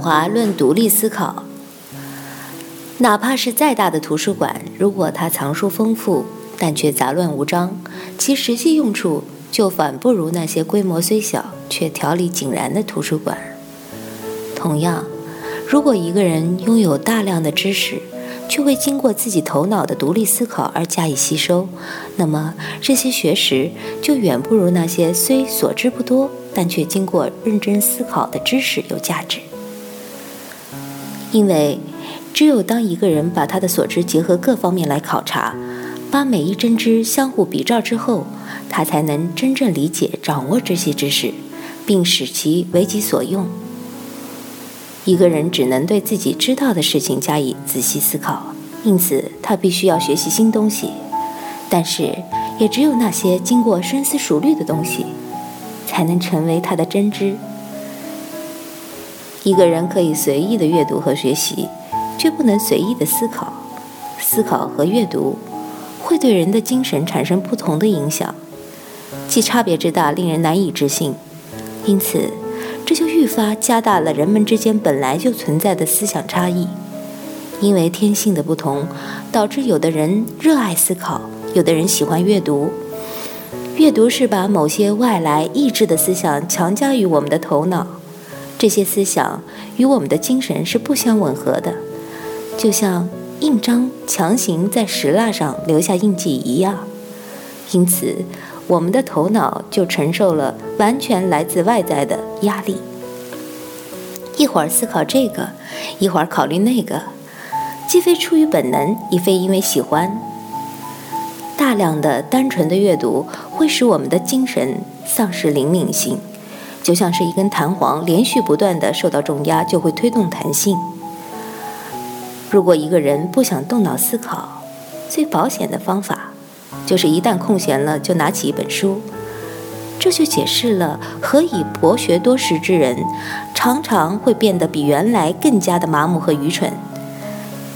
华论独立思考，哪怕是再大的图书馆，如果它藏书丰富，但却杂乱无章，其实际用处就反不如那些规模虽小却条理井然的图书馆。同样，如果一个人拥有大量的知识，却未经过自己头脑的独立思考而加以吸收，那么这些学识就远不如那些虽所知不多，但却经过认真思考的知识有价值。因为，只有当一个人把他的所知结合各方面来考察，把每一针知相互比照之后，他才能真正理解、掌握这些知识，并使其为己所用。一个人只能对自己知道的事情加以仔细思考，因此他必须要学习新东西。但是，也只有那些经过深思熟虑的东西，才能成为他的真知。一个人可以随意的阅读和学习，却不能随意的思考。思考和阅读会对人的精神产生不同的影响，其差别之大令人难以置信。因此，这就愈发加大了人们之间本来就存在的思想差异。因为天性的不同，导致有的人热爱思考，有的人喜欢阅读。阅读是把某些外来意志的思想强加于我们的头脑。这些思想与我们的精神是不相吻合的，就像印章强行在石蜡上留下印记一样。因此，我们的头脑就承受了完全来自外在的压力。一会儿思考这个，一会儿考虑那个，既非出于本能，亦非因为喜欢。大量的单纯的阅读会使我们的精神丧失灵敏性。就像是一根弹簧，连续不断的受到重压，就会推动弹性。如果一个人不想动脑思考，最保险的方法，就是一旦空闲了就拿起一本书。这就解释了何以博学多识之人，常常会变得比原来更加的麻木和愚蠢，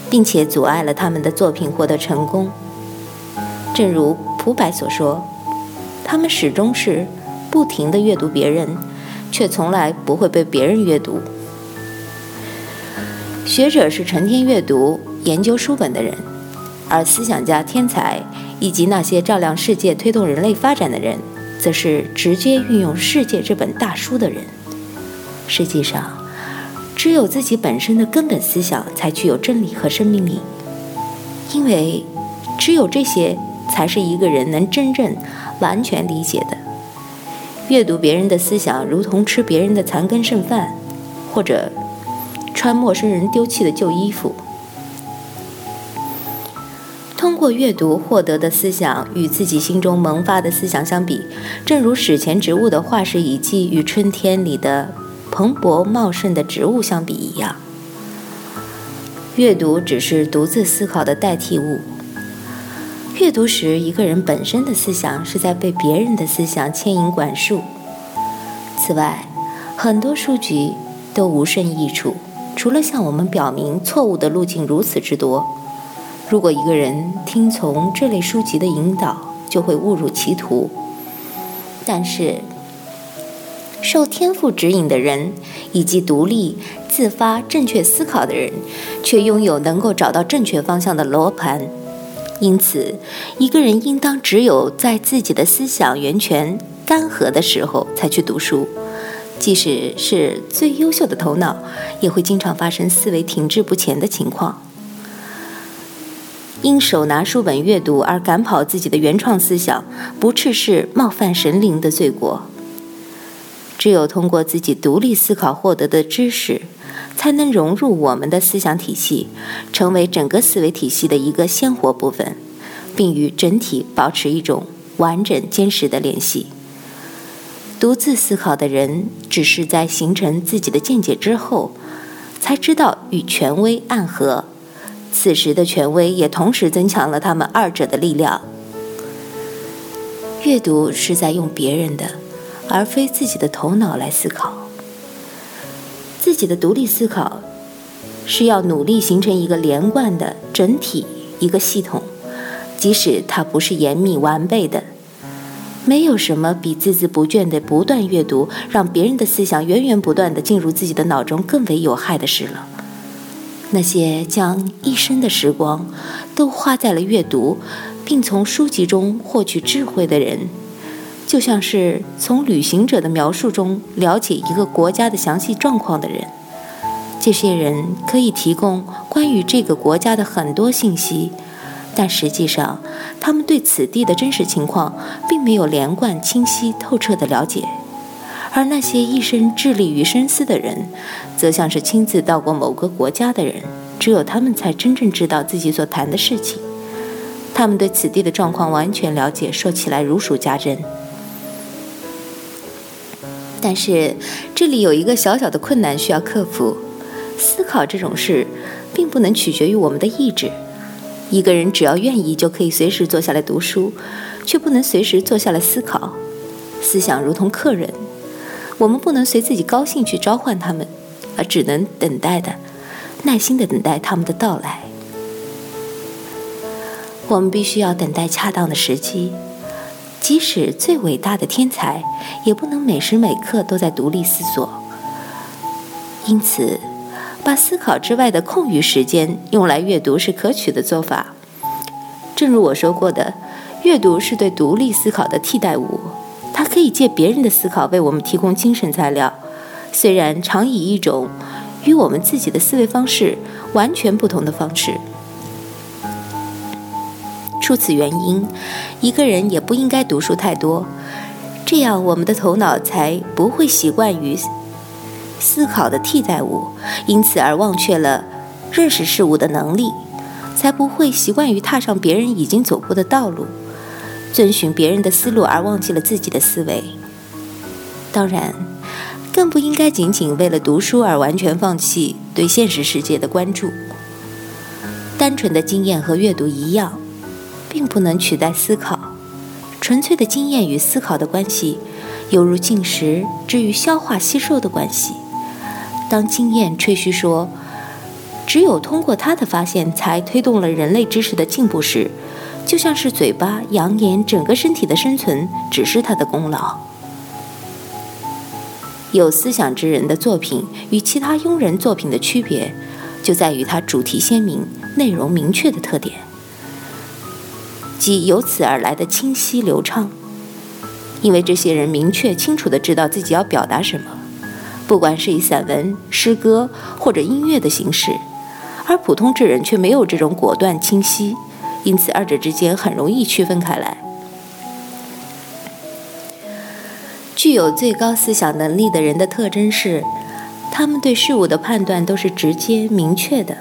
并且阻碍了他们的作品获得成功。正如蒲白所说，他们始终是不停的阅读别人。却从来不会被别人阅读。学者是成天阅读、研究书本的人，而思想家、天才以及那些照亮世界、推动人类发展的人，则是直接运用世界这本大书的人。实际上，只有自己本身的根本思想才具有真理和生命力，因为只有这些才是一个人能真正、完全理解的。阅读别人的思想，如同吃别人的残羹剩饭，或者穿陌生人丢弃的旧衣服。通过阅读获得的思想，与自己心中萌发的思想相比，正如史前植物的化石遗迹与春天里的蓬勃茂盛的植物相比一样。阅读只是独自思考的代替物。阅读时，一个人本身的思想是在被别人的思想牵引管束。此外，很多书籍都无甚益处，除了向我们表明错误的路径如此之多。如果一个人听从这类书籍的引导，就会误入歧途。但是，受天赋指引的人，以及独立自发、正确思考的人，却拥有能够找到正确方向的罗盘。因此，一个人应当只有在自己的思想源泉干涸的时候才去读书。即使是最优秀的头脑，也会经常发生思维停滞不前的情况。因手拿书本阅读而赶跑自己的原创思想，不啻是冒犯神灵的罪过。只有通过自己独立思考获得的知识。才能融入我们的思想体系，成为整个思维体系的一个鲜活部分，并与整体保持一种完整坚实的联系。独自思考的人，只是在形成自己的见解之后，才知道与权威暗合。此时的权威也同时增强了他们二者的力量。阅读是在用别人的，而非自己的头脑来思考。自己的独立思考，是要努力形成一个连贯的整体，一个系统，即使它不是严密完备的。没有什么比孜孜不倦的不断阅读，让别人的思想源源不断的进入自己的脑中更为有害的事了。那些将一生的时光都花在了阅读，并从书籍中获取智慧的人，就像是从旅行者的描述中了解一个国家的详细状况的人。这些人可以提供关于这个国家的很多信息。但实际上，他们对此地的真实情况并没有连贯、清晰、透彻的了解，而那些一生致力于深思的人，则像是亲自到过某个国家的人，只有他们才真正知道自己所谈的事情。他们对此地的状况完全了解，说起来如数家珍。但是，这里有一个小小的困难需要克服：思考这种事，并不能取决于我们的意志。一个人只要愿意，就可以随时坐下来读书，却不能随时坐下来思考。思想如同客人，我们不能随自己高兴去召唤他们，而只能等待的、耐心的等待他们的到来。我们必须要等待恰当的时机，即使最伟大的天才，也不能每时每刻都在独立思索。因此。把思考之外的空余时间用来阅读是可取的做法。正如我说过的，阅读是对独立思考的替代物，它可以借别人的思考为我们提供精神材料，虽然常以一种与我们自己的思维方式完全不同的方式。出此原因，一个人也不应该读书太多，这样我们的头脑才不会习惯于。思考的替代物，因此而忘却了认识事物的能力，才不会习惯于踏上别人已经走过的道路，遵循别人的思路而忘记了自己的思维。当然，更不应该仅仅为了读书而完全放弃对现实世界的关注。单纯的经验和阅读一样，并不能取代思考。纯粹的经验与思考的关系，犹如进食之于消化吸收的关系。当经验吹嘘说，只有通过他的发现才推动了人类知识的进步时，就像是嘴巴扬言整个身体的生存只是他的功劳。有思想之人的作品与其他庸人作品的区别，就在于它主题鲜明、内容明确的特点，即由此而来的清晰流畅。因为这些人明确清楚地知道自己要表达什么。不管是以散文、诗歌或者音乐的形式，而普通之人却没有这种果断清晰，因此二者之间很容易区分开来。具有最高思想能力的人的特征是，他们对事物的判断都是直接明确的，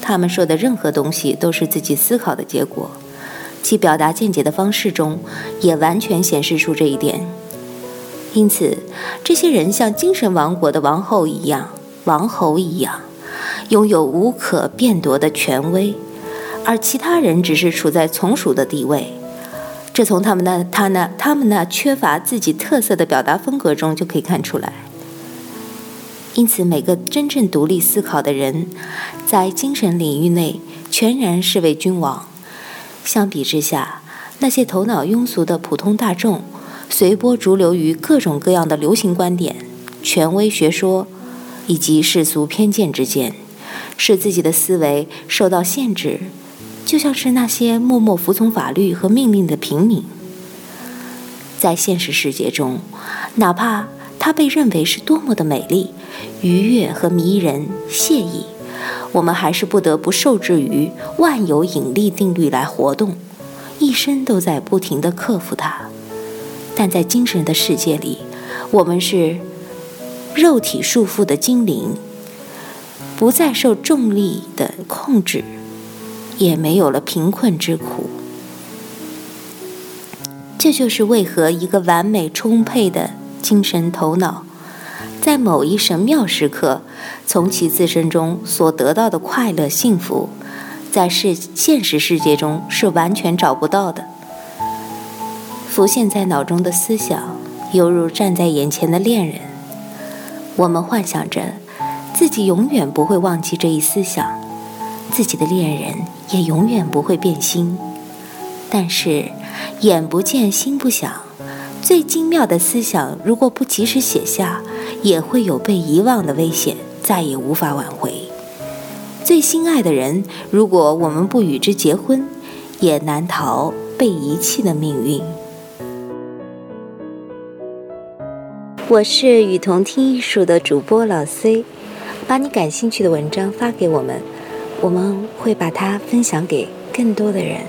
他们说的任何东西都是自己思考的结果，其表达见解的方式中也完全显示出这一点。因此，这些人像精神王国的王后一样，王侯一样，拥有无可辩夺的权威，而其他人只是处在从属的地位。这从他们那他那他们那缺乏自己特色的表达风格中就可以看出来。因此，每个真正独立思考的人，在精神领域内全然是为君王。相比之下，那些头脑庸俗的普通大众。随波逐流于各种各样的流行观点、权威学说以及世俗偏见之间，使自己的思维受到限制，就像是那些默默服从法律和命令的平民。在现实世界中，哪怕它被认为是多么的美丽、愉悦和迷人、惬意，我们还是不得不受制于万有引力定律来活动，一生都在不停地克服它。但在精神的世界里，我们是肉体束缚的精灵，不再受重力的控制，也没有了贫困之苦。这就是为何一个完美充沛的精神头脑，在某一神妙时刻，从其自身中所得到的快乐幸福，在世现实世界中是完全找不到的。浮现在脑中的思想，犹如站在眼前的恋人，我们幻想着自己永远不会忘记这一思想，自己的恋人也永远不会变心。但是，眼不见心不想，最精妙的思想，如果不及时写下，也会有被遗忘的危险，再也无法挽回。最心爱的人，如果我们不与之结婚，也难逃被遗弃的命运。我是雨桐听艺术的主播老 C，把你感兴趣的文章发给我们，我们会把它分享给更多的人。